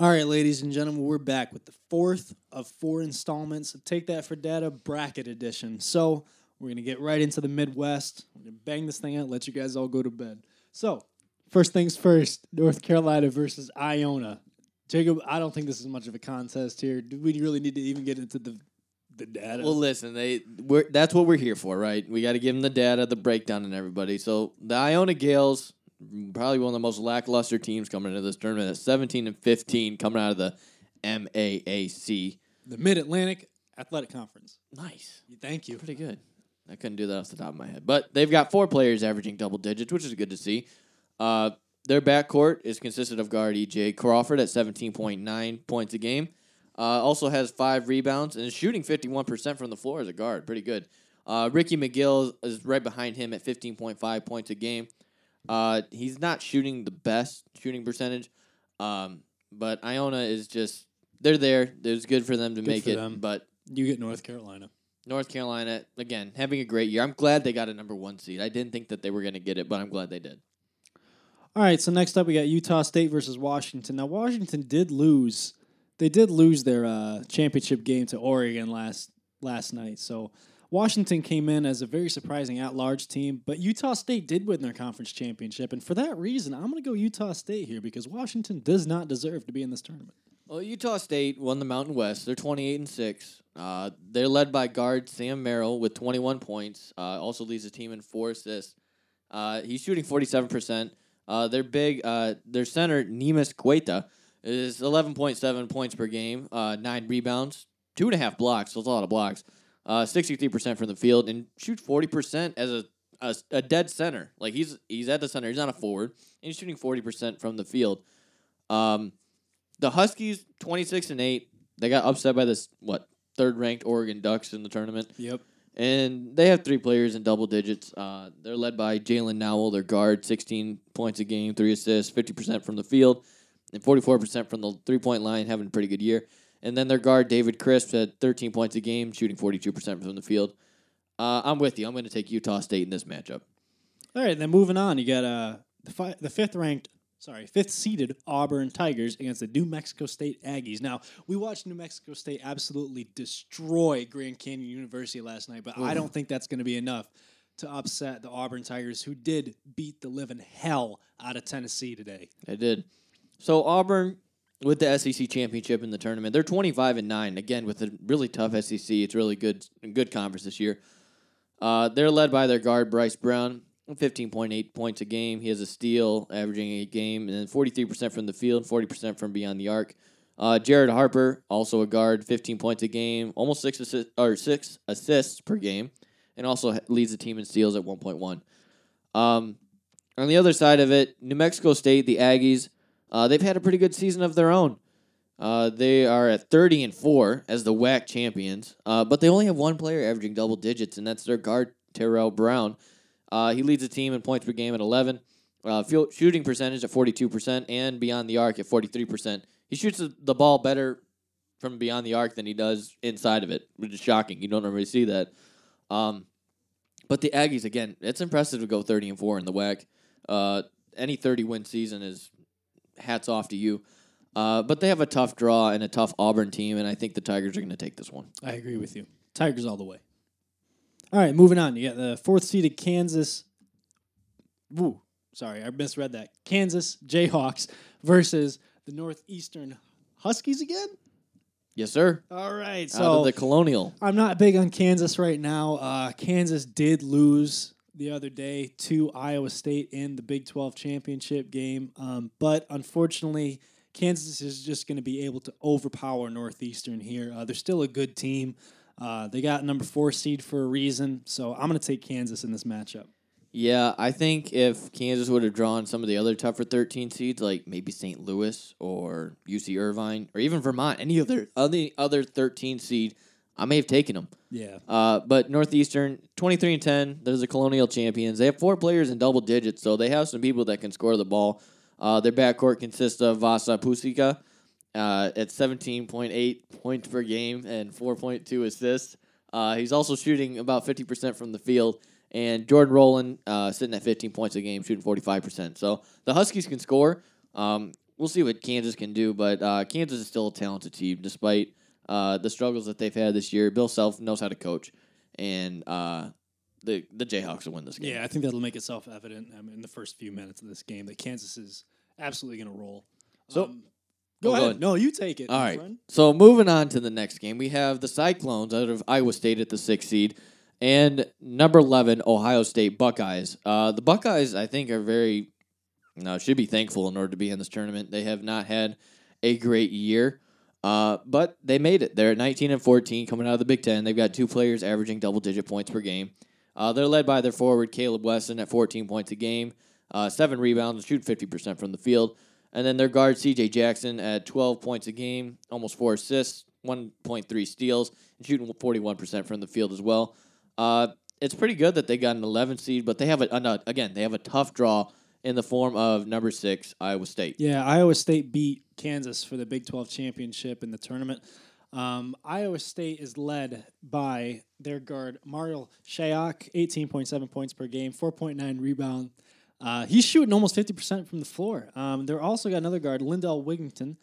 All right, ladies and gentlemen, we're back with the fourth of four installments of Take That for Data Bracket Edition. So we're to get right into the Midwest. We're to bang this thing out, let you guys all go to bed. So, first things first North Carolina versus Iona. Jacob, I don't think this is much of a contest here. Do we really need to even get into the the data? Well, listen, they we're, that's what we're here for, right? We got to give them the data, the breakdown, and everybody. So the Iona Gaels, probably one of the most lackluster teams coming into this tournament, at 17 and 15, coming out of the MAAC. the Mid Atlantic Athletic Conference. Nice, Thank you. pretty good. I couldn't do that off the top of my head, but they've got four players averaging double digits, which is good to see. Uh, their backcourt is consisted of guard EJ Crawford at 17.9 points a game. Uh, also has five rebounds and is shooting 51% from the floor as a guard. Pretty good. Uh, Rickey McGill is right behind him at 15.5 points a game. Uh, he's not shooting the best shooting percentage, um, but Iona is just they're there. It's good for them to Good make it, them. but You get North Carolina. North Carolina again having a great year. I'm glad they got a number one seed. I didn't think that they were going to get it, but I'm glad they did. All right, so next up we got Utah State versus Washington. Now Washington did lose. They did lose their uh, championship game to Oregon last last night. So Washington came in as a very surprising at-large team, but Utah State did win their conference championship, and for that reason, I'm going to go Utah State here because Washington does not deserve to be in this tournament. Well, Utah State won the Mountain West. They're 28 and six. Uh, they're led by guard Sam Merrill with 21 points. Uh, also leads the team in four assists. Uh, he's shooting 47 percent. Uh, their big, uh, their center Neemias Queta is 11.7 points per game, uh, nine rebounds, two and a half blocks. So that's a lot of blocks. Uh, 63 percent from the field and shoots 40 percent as a, a a dead center. Like he's he's at the center. He's not a forward. And he's shooting 40 percent from the field. Um, the Huskies 26 and 8. They got upset by this what third ranked Oregon Ducks in the tournament, Yep. and they have three players in double digits. Uh, they're led by Jaylen Nowell, their guard, 16 points a game, three assists, 50 percent from the field, and 44 percent from the three point line, having a pretty good year. And then their guard David Crisp at 13 points a game, shooting 42 percent from the field. Uh, I'm with you. I'm going to take Utah State in this matchup. All right, then moving on, you got uh, the, fi- the fifth ranked, sorry, fifth seeded Auburn Tigers against the New Mexico State Aggies. Now, we watched New Mexico State absolutely destroy Grand Canyon University last night, but I don't think that's going to be enough to upset the Auburn Tigers, who did beat the living hell out of Tennessee today. They did. So Auburn with the SEC championship in the tournament, they're twenty five and nine. Again, with a really tough SEC, it's really good good conference this year. Uh, they're led by their guard Bryce Brown, fifteen point eight points a game. He has a steal, averaging a game, and then forty three percent from the field, forty percent from beyond the arc. Uh, Jared Harper, also a guard, fifteen points a game, almost six assist, or six assists per game, and also leads the team in steals at one point one. Um, on the other side of it, New Mexico State, the Aggies, uh, they've had a pretty good season of their own. Uh, they are at 30 and 4 as the WAC champions, uh, but they only have one player averaging double digits, and that's their guard, Terrell Brown. Uh, he leads the team in points per game at 11, uh, field shooting percentage at 42%, and beyond the arc at 43%. He shoots the- ball better from beyond the arc than he does inside of it, which is shocking. You don't normally see that. Um, but the Aggies, again, it's impressive to go 30 and 4 in the WAC. Uh, any 30 win season is hats off to you. Uh, but they have a tough draw and a tough Auburn team, and I think the Tigers are going to take this one. I agree with you. Tigers all the way. All right, moving on. You got the fourth seeded Kansas. Woo, sorry, I misread that. Kansas Jayhawks versus the Northeastern Huskies again. Yes, sir. All right, Out so of the Colonial. I'm not big on Kansas right now. Uh, Kansas did lose the other day to Iowa State in the Big 12 championship game, um, but unfortunately, Kansas is just going to be able to overpower Northeastern here. Uh, they're still a good team. Uh, they got number four seed for a reason, so I'm going to take Kansas in this matchup. Yeah, I think if Kansas would have drawn some of the other tougher 13 seeds, like maybe St. Louis or UC Irvine or even Vermont, any other other other 13 seed, I may have taken them. Yeah, Uh, but Northeastern, 23 and 10, they're the Colonial champions. They have four players in double digits, so they have some people that can score the ball. Uh, their backcourt consists of Vasa Pusica uh, at 17.8 points per game and 4.2 assists. Uh, he's also shooting about 50% from the field. And Jordan Roland uh, sitting at 15 points a game, shooting 45%. So the Huskies can score. Um, we'll see what Kansas can do. But uh, Kansas is still a talented team, despite uh, the struggles that they've had this year. Bill Self knows how to coach, and uh, the the Jayhawks will win this game. Yeah, I think that'll make itself evident I mean, in the first few minutes of this game that Kansas is absolutely going to roll. So- Um, go Oh, go ahead. ahead. No, you take it. All right. friend. So moving on to the next game, we have the Cyclones out of Iowa State at the sixth seed, and number eleven Ohio State Buckeyes. Uh, the Buckeyes, I think, are very no should be thankful in order to be in this tournament. They have not had a great year, uh, but they made it. They're at nineteen and fourteen coming out of the Big Ten. They've got two players averaging double digit points per game. Uh, they're led by their forward Kaleb Wesson at fourteen points a game, uh, seven rebounds, and shoot fifty percent from the field. And then their guard CJ Jackson at 12 points a game, almost four assists, 1.3 steals, and shooting 41% from the field as well. Uh, it's pretty good that they got an 11 seed, but they have a uh, again they have a tough draw in the form of number six Iowa State. Yeah, Iowa State beat Kansas for the Big 12 championship in the tournament. Um, Iowa State is led by their guard Marial Shayok, 18.7 points per game, 4.9 rebound. Uh, he's shooting almost 50% from the floor. Um, they're also got another guard, Lindell Wigginton,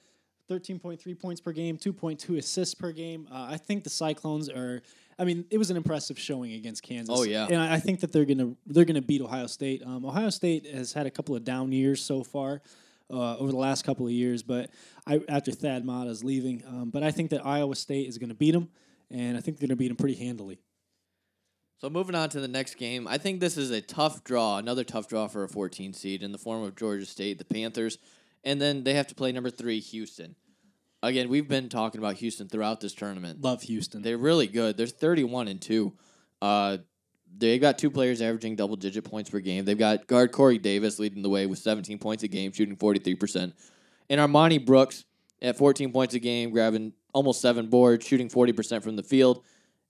13.3 points per game, 2.2 assists per game. Uh, I think the Cyclones are. I mean, it was an impressive showing against Kansas. Oh, yeah. and I I think that they're gonna they're gonna beat Ohio State. Um, Ohio State has had a couple of down years so far uh, over the last couple of years, but I after Thad Matta's leaving, um, but I think that Iowa State is going to beat them, and I think they're going to beat them pretty handily. So moving on to the next game, I think this is a tough draw, another tough draw for a 14 seed in the form of Georgia State, the Panthers, and then they have to play number three Houston. Again, we've been talking about Houston throughout this tournament. Love Houston. They're really good. They're 31 and 2. Uh, they've got two players averaging double digit points per game. They've got guard Corey Davis leading the way with 17 points a game, shooting 43%. And Armoni Brooks at 14 points a game, grabbing almost seven boards, shooting 40% from the field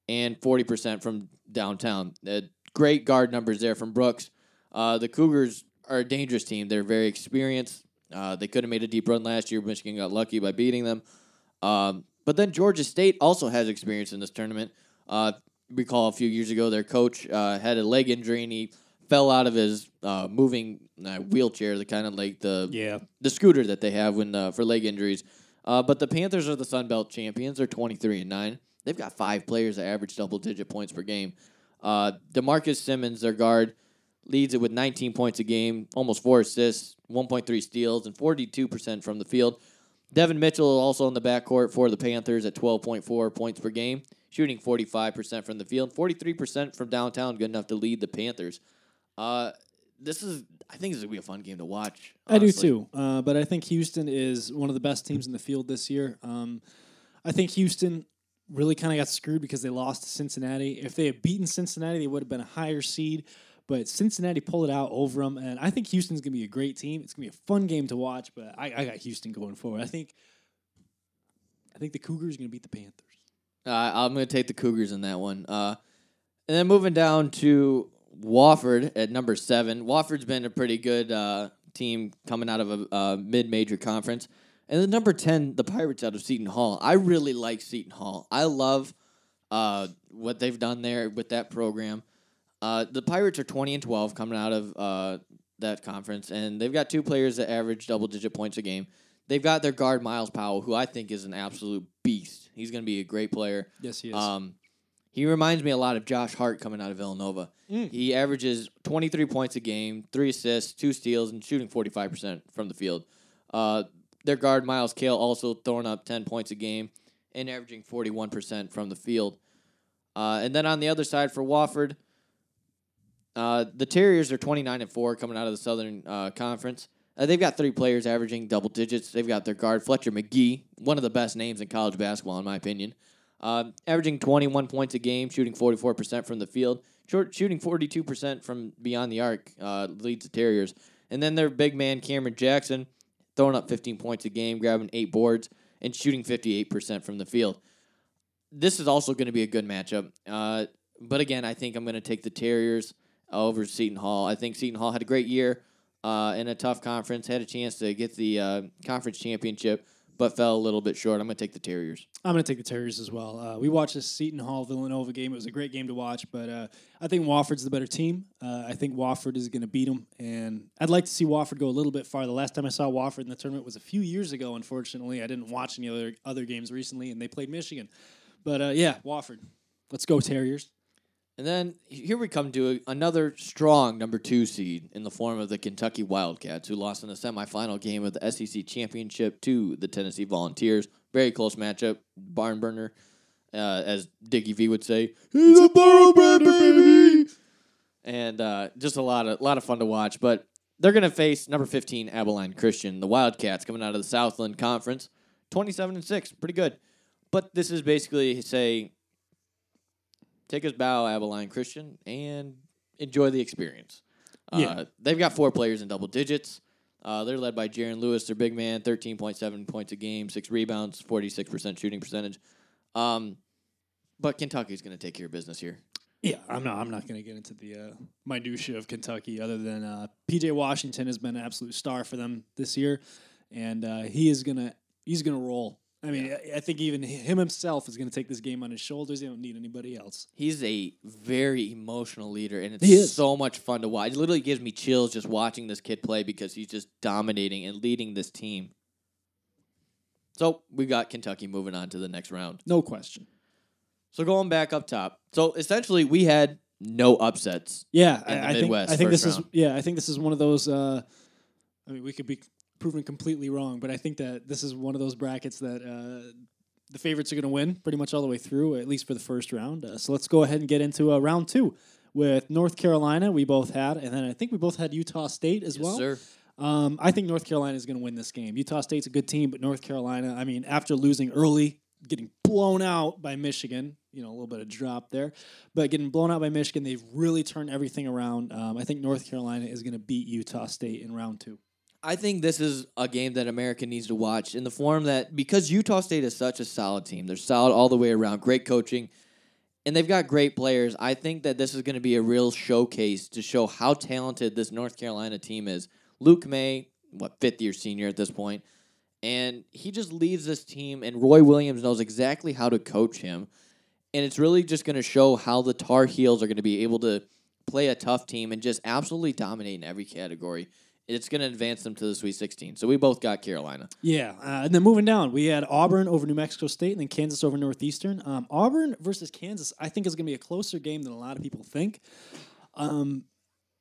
and 40% from downtown. Uh, great guard numbers there from Brooks. Uh, the Cougars are a dangerous team. They're very experienced. Uh, they could have made a deep run last year. Michigan got lucky by beating them. Um, but then Georgia State also has experience in this tournament. Uh, recall a few years ago, their coach uh, had a leg injury and he fell out of his uh, moving uh, wheelchair, the kind of like the yeah, the scooter that they have when uh, for leg injuries. Uh, but the Panthers are the Sun Belt champions. They're twenty three and nine. They've got five players that average double digit points per game. Uh, D'Marcus Simonds, their guard, leads it with 19 points a game, almost four assists, 1.3 steals, and 42% from the field. Devin Mitchell also in the backcourt for the Panthers at 12.4 points per game, shooting 45% from the field, 43% from downtown, good enough to lead the Panthers. Uh, this is, I think, this is gonna be a fun game to watch. I do too. Uh, but I think Houston is one of the best teams in the field this year. Um, I think Houston really kind of got screwed because they lost to Cincinnati. If they had beaten Cincinnati, they would have been a higher seed. But Cincinnati pulled it out over them, and I think Houston's gonna be a great team. It's gonna be a fun game to watch. But I, I got Houston going forward. I think, I think the Cougars are gonna beat the Panthers. Uh, I'm going to take the Cougars in that one. Uh, and then moving down to Wofford at number seven. Wofford's been a pretty good uh, team coming out of a uh, mid-major conference. And then number ten, the Pirates out of Seton Hall. I really like Seton Hall. I love uh, what they've done there with that program. Uh, the Pirates are 20 and 12 coming out of uh, that conference, and they've got two players that average double-digit points a game. They've got their guard Myles Powell, who I think is an absolute beast. He's going to be a great player. Yes, he is. Um, he reminds me a lot of Josh Hart coming out of Villanova. Mm. He averages 23 points a game, three assists, two steals, and shooting 45% from the field. Uh, their guard, Myles Cale, also throwing up 10 points a game and averaging 41% from the field. Uh, and then on the other side for Wofford, uh, the Terriers are 29 and 4 coming out of the Southern uh, Conference. Uh, they've got three players averaging double digits. They've got their guard, Fletcher Magee, one of the best names in college basketball, in my opinion. Um, averaging 21 points a game, shooting 44% from the field, short, shooting 42% from beyond the arc, uh, leads the Terriers. And then their big man, Cameron Jackson, throwing up 15 points a game, grabbing eight boards, and shooting 58% from the field. This is also going to be a good matchup. Uh, but again, I think I'm going to take the Terriers over Seton Hall. I think Seton Hall had a great year uh, in a tough conference, had a chance to get the uh, conference championship, but fell a little bit short. I'm going to take the Terriers. I'm going to take the Terriers as well. Uh, we watched this Seton Hall Villanova game. It was a great game to watch, but uh, I think Wofford's the better team. Uh, I think Wofford is going to beat them, and I'd like to see Wofford go a little bit farther. The last time I saw Wofford in the tournament was a few years ago. Unfortunately, I didn't watch any other other games recently, and they played Michigan. But uh, yeah, Wofford. Let's go Terriers. And then here we come to a, another strong number two seed in the form of the Kentucky Wildcats, who lost in the semifinal game of the SEC championship to the Tennessee Volunteers. Very close matchup, barn burner, uh, as Dickie V would say. He's a barn burner, baby. And uh, just a lot of lot of fun to watch. But they're going to face number fifteen Abilene Christian, the Wildcats, coming out of the Southland Conference, twenty-seven and six, pretty good. But this is basically say take us bow, Abilene Christian, and enjoy the experience. Uh, Yeah. They've got four players in double digits. Uh, they're led by Jaren Lewis, their big man, 13.7 points a game, six rebounds, 46% shooting percentage. Um, but Kentucky's going to take care of business here. Yeah, I'm not. I'm not going to get into the uh, minutia of Kentucky, other than uh, PJ Washington has been an absolute star for them this year, and uh, he is gonna he's gonna roll. I mean, I, I think even him himself is going to take this game on his shoulders. He don't need anybody else. He's a very emotional leader, and it's so much fun to watch. It literally gives me chills just watching this kid play because he's just dominating and leading this team. So we got Kentucky moving on to the next round. No question. So going back up top. So essentially, we had no upsets. Yeah, in the I, I think Midwest I think this is yeah, I think this is one of those. Uh, I mean, we could be proven completely wrong, but I think that this is one of those brackets that uh, the favorites are going to win pretty much all the way through, at least for the first round. Uh, so let's go ahead and get into uh, round two with North Carolina. We both had, and then I think we both had Utah State as Yes, well. sir. Um, I think North Carolina is going to win this game. Utah State's a good team, but North Carolina, I mean, after losing early, getting blown out by Michigan, you know, a little bit of drop there, but getting blown out by Michigan, they've really turned everything around. Um, I think North Carolina is going to beat Utah State in round two. I think this is a game that America needs to watch in the form that because Utah State is such a solid team, they're solid all the way around, great coaching, and they've got great players. I think that this is going to be a real showcase to show how talented this North Carolina team is. Luke Maye, what fifth year senior at this point, and he just leads this team, and Roy Williams knows exactly how to coach him, and it's really just going to show how the Tar Heels are going to be able to play a tough team and just absolutely dominate in every category it's going to advance them to the Sweet 16. So we both got Carolina. Yeah, uh, and then moving down, we had Auburn over New Mexico State, and then Kansas over Northeastern. Um, Auburn versus Kansas, I think is going to be a closer game than a lot of people think. Um,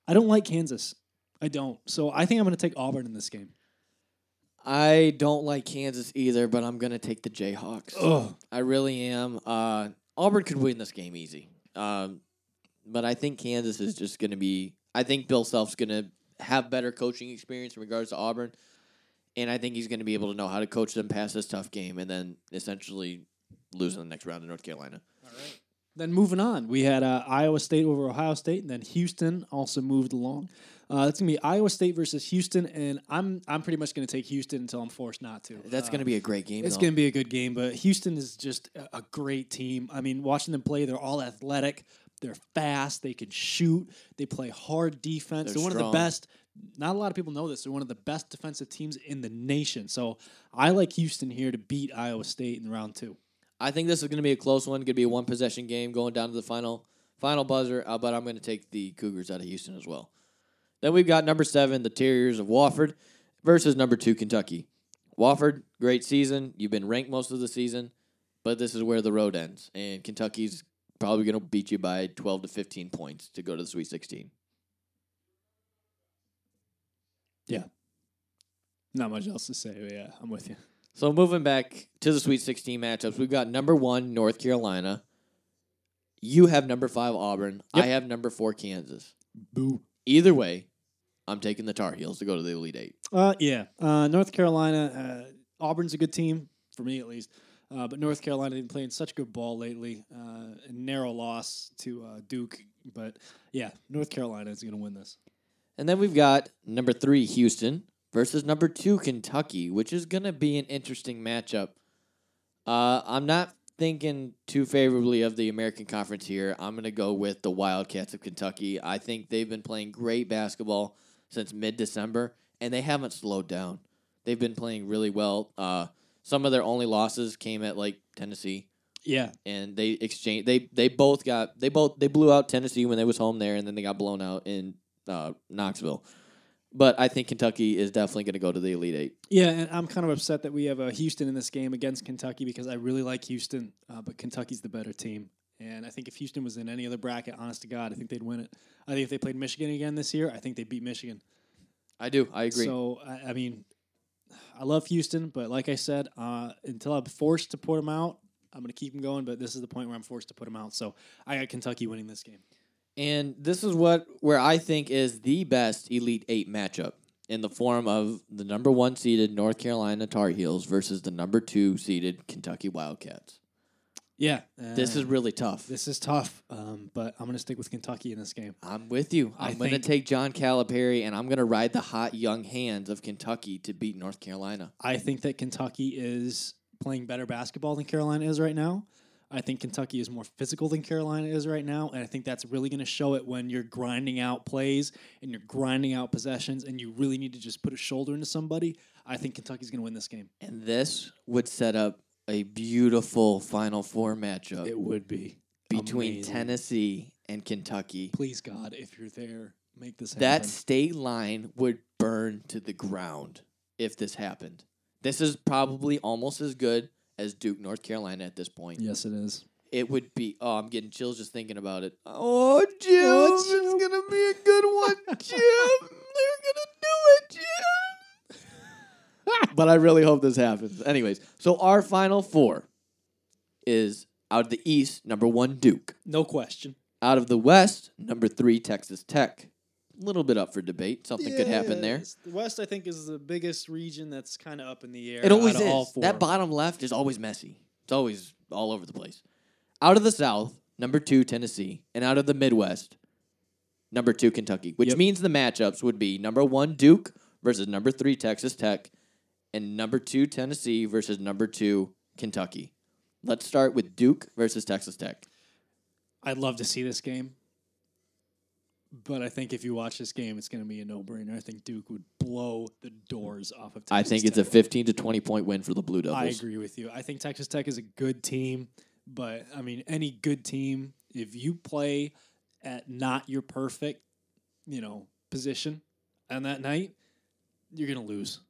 I don't like Kansas. I don't. So I think I'm going to take Auburn in this game. I don't like Kansas either, but I'm going to take the Jayhawks. Ugh. I really am. Uh, Auburn could win this game easy. Um, but I think Kansas is just going to be. I think Bill Self's going to have better coaching experience in regards to Auburn. And I think he's going to be able to know how to coach them past this tough game and then essentially lose in the next round to North Carolina. Then moving on, we had uh, Iowa State over Ohio State, and then Houston also moved along. Uh, it's gonna be Iowa State versus Houston, and I'm I'm pretty much gonna take Houston until I'm forced not to. That's Uh, going to be a great game. It's though. going to be a good game, but Houston is just a great team. I mean, watching them play, they're all athletic, they're fast, they can shoot, they play hard defense. They're They're, one of the best. Not a lot of people know this. They're one of the best defensive teams in the nation. So I like Houston here to beat Iowa State in round two. I think this is going to be a close one. Going to be a one possession game going down to the final final buzzer. Uh, but I'm going to take the Cougars out of Houston as well. Then we've got number seven, the Terriers of Wofford, versus number two, Kentucky. Wofford, great season. You've been ranked most of the season, but this is where the road ends, and Kentucky's probably going to beat you by 12 to 15 points to go to the Sweet 16. Yeah. Not much else to say, but yeah, I'm with you. So moving back to the Sweet 16 matchups, we've got number one North Carolina. You have number five Auburn. Yep. I have number four Kansas. Boo. Either way, I'm taking the Tar Heels to go to the Elite Eight. Uh, yeah, uh, North Carolina. Uh, Auburn's a good team for me at least, uh, but North Carolina they've been playing such good ball lately. Uh, a narrow loss to uh, Duke, but yeah, North Carolina is going to win this. And then we've got number three Houston versus number two Kentucky, which is going to be an interesting matchup. Uh, I'm not thinking too favorably of the American Conference here. I'm going to go with the Wildcats of Kentucky. I think they've been playing great basketball since mid December, and they haven't slowed down. They've been playing really well. Some of their only losses came at like Tennessee, Yeah, and they exchanged. They they both got they both they blew out Tennessee when they was home there, and then they got blown out in uh, Knoxville. But I think Kentucky is definitely going to go to the Elite Eight. yeah, and I'm kind of upset that we have uh, Houston in this game against Kentucky because I really like Houston, uh, but Kentucky's the better team. And I think if Houston was in any other bracket, honest to God, I think they'd win it. I think if they played Michigan again this year, I think they beat Michigan. I do. I agree. So I, I mean, I love Houston, but like I said, uh, until I'm forced to put them out, I'm going to keep them going. But this is the point where I'm forced to put them out. So I got Kentucky winning this game. And this is what where I think is the best Elite Eight matchup in the form of the number one seeded North Carolina Tar Heels versus the number two seeded Kentucky Wildcats. Yeah, This is uh, really tough. this is tough, um, but I'm going to stick with Kentucky in this game. I'm with you. I'm going to take John Calipari and I'm going to ride the hot young hands of Kentucky to beat North Carolina. I think that Kentucky is playing better basketball than Carolina is right now. I think Kentucky is more physical than Carolina is right now, and I think that's really going to show it when you're grinding out plays and you're grinding out possessions, and you really need to just put a shoulder into somebody. I think Kentucky's going to win this game. And this would set up a beautiful Final Four matchup It would be between amazing. Tennessee and Kentucky. Please God, if you're there, make this happen. That state line would burn to the ground if this happened. This is probably almost as good as Duke, North Carolina at this point. yes, it is. It would be. Oh, I'm getting chills just thinking about it. Oh, Jim, it's gonna be a good one, Jim. but I really hope this happens. Anyways, so our final four is out of the East, number one Duke. No question. Out of the West, number three Texas Tech. A little bit up for debate. Something could happen there. The West, I think, is the biggest region that's kind of up in the air. It always out of all is. four. That bottom left is always messy. It's always all over the place. Out of the South, number two Tennessee, and out of the Midwest, number two Kentucky. Which Yep. means the matchups would be number one Duke versus number three Texas Tech, and number two Tennessee versus number two Kentucky. Let's start with Duke versus Texas Tech. I'd love to see this game. But I think if you watch this game, it's going to be a no-brainer. I think Duke would blow the doors off of Texas I think it's a 15 to 20 point win for the Blue Devils. I agree with you. I think Texas Tech is a good team, but I mean, any good team, if you play at not your perfect, you know, position on that night, you're gonna lose.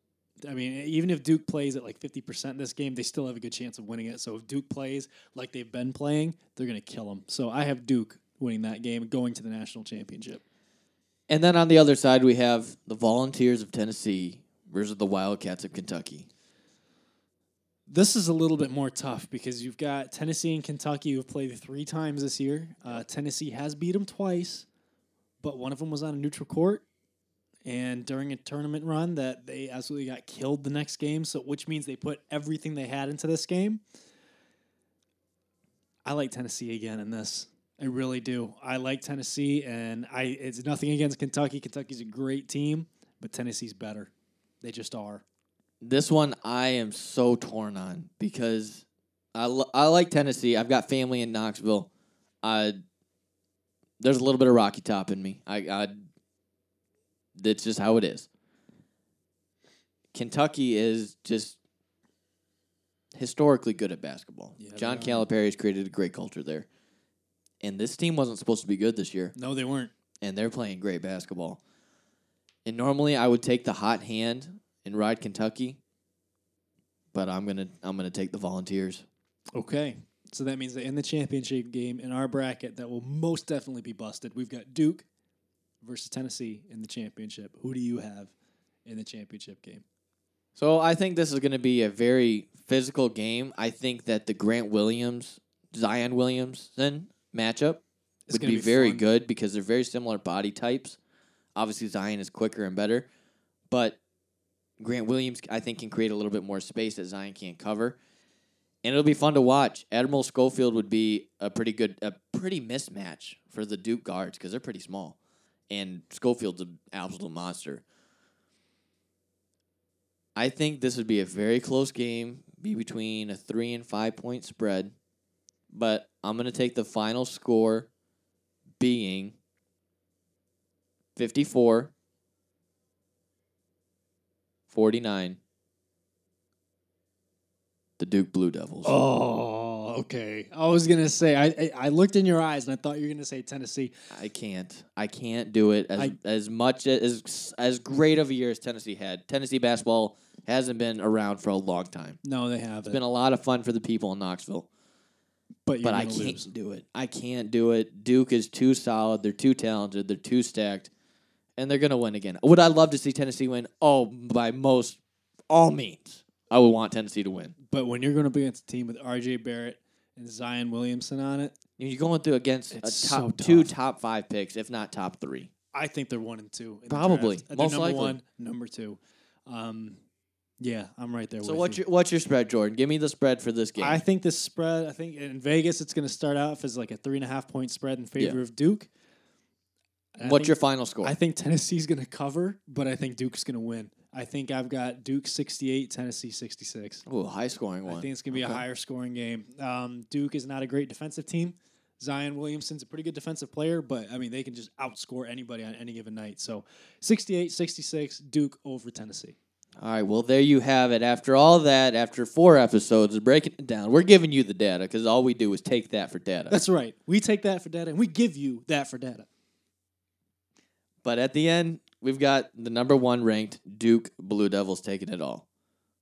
I mean, even if Duke plays at like fifty percent in this game, they still have a good chance of winning it. So if Duke plays like they've been playing, they're gonna kill them. So I have Duke winning that game going to the national championship. And then on the other side, we have the Volunteers of Tennessee versus the Wildcats of Kentucky. This is a little bit more tough because you've got Tennessee and Kentucky who've played three times this year. Uh, Tennessee has beat them twice, but one of them was on a neutral court, and during a tournament run that they absolutely got killed the next game. So, which means they put everything they had into this game. I like Tennessee again in this. I really do. I like Tennessee, and I it's nothing against Kentucky. Kentucky's a great team, but Tennessee's better. They just are. This one I am so torn on because I, like Tennessee. I've got family in Knoxville. I there's a little bit of Rocky Top in me. I, I that's just how it is. Kentucky is just historically good at basketball. Yeah, John. Calipari has created a great culture there. And this team wasn't supposed to be good this year. No, they weren't. and they're playing great basketball. And normally I would take the hot hand and ride Kentucky, but I'm gonna I'm gonna take the Volunteers. Okay. So that means that in the championship game in our bracket, that will most definitely be busted. We've got Duke versus Tennessee in the championship. Who do you have in the championship game? So I think this is gonna be a very physical game. I think that the Grant Williams Zion Williamson matchup It's would be, be very fun. good because they're very similar body types. Obviously Zion is quicker and better, but Grant Williams I think can create a little bit more space that Zion can't cover. And it'll be fun to watch. Admiral Schofield would be a pretty good, a pretty mismatch for the Duke guards because they're pretty small, and Schofield's an absolute monster. I think this would be a very close game, be between a three and five point spread, but I'm gonna take the final score being 54 49 the Duke Blue Devils. Oh, okay. I was gonna say I, I I looked in your eyes and I thought you were gonna say Tennessee. I can't. I can't do it as I- as much as as great of a year as Tennessee had. Tennessee basketball hasn't been around for a long time. No, they haven't. It's been a lot of fun for the people in Knoxville, but but I can't lose. do it. I can't do it. Duke is too solid. They're too talented. They're too stacked, and they're gonna win again. Would I love to see Tennessee win? Oh, by most all means, I would want Tennessee to win. But when you're going to be against a team with R.J. Barrett and Zion Williamson on it, You're going through against a It's top so two, top five picks, if not top three. I think they're one and two. in the Probably. draft. They're Most number likely. one, number two. Um, yeah, I'm right there. So with what's you. your what's your spread, Jordan? Give me the spread for this game. I think this spread. I think in Vegas it's going to start off as like a three and a half point spread in favor of Duke. And I what's think- your final score? I think Tennessee's going to cover, but I think Duke's going to win. I think I've got Duke 68, Tennessee 66. Oh, high scoring one. I think it's going to be Okay. a higher scoring game. Um, Duke is not a great defensive team. Zion Williamson's a pretty good defensive player, but I mean, they can just outscore anybody on any given night. So 68 66, Duke over Tennessee. All right, well there you have it. After all that, after four episodes of breaking it down, we're giving you the data because all we do is take that for data. That's right. We take that for data and we give you that for data. but at the end, we've got the number one ranked Duke Blue Devils taking it all.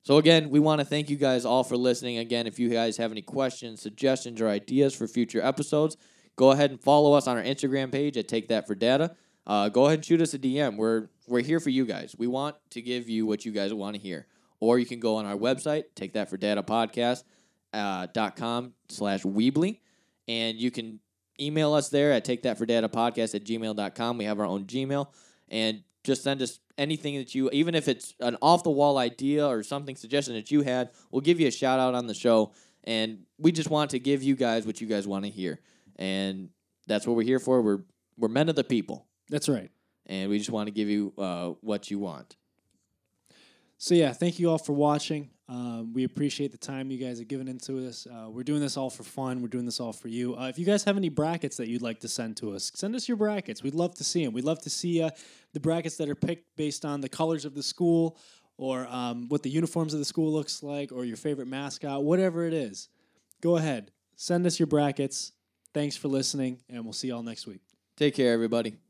So again, we want to thank you guys all for listening. Again, if you guys have any questions, suggestions, or ideas for future episodes, go ahead and follow us on our Instagram page at Take That for Data. Uh, go ahead and shoot us a DM. We're we're here for you guys. We want to give you what you guys want to hear. Or you can go on our website, take that for data podcast uh, dot com slash Weebly, and you can email us there at take that for data podcast at gmail.com. We have our own Gmail, and just send us anything that you, even if it's an off the wall idea or something suggestion that you had, we'll give you a shout out on the show. And we just want to give you guys what you guys want to hear, and that's what we're here for. We're we're men of the people, That's right. and we just want to give you uh, what you want. So yeah, thank you all for watching. Um, we appreciate the time you guys have given into this. Uh, we're doing this all for fun. We're doing this all for you. Uh, if you guys have any brackets that you'd like to send to us, send us your brackets. We'd love to see them. We'd love to see uh, the brackets that are picked based on the colors of the school, or um, what the uniforms of the school looks like, or your favorite mascot, whatever it is. Go ahead, send us your brackets. Thanks for listening, and we'll see y'all next week. Take care, everybody.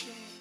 shame.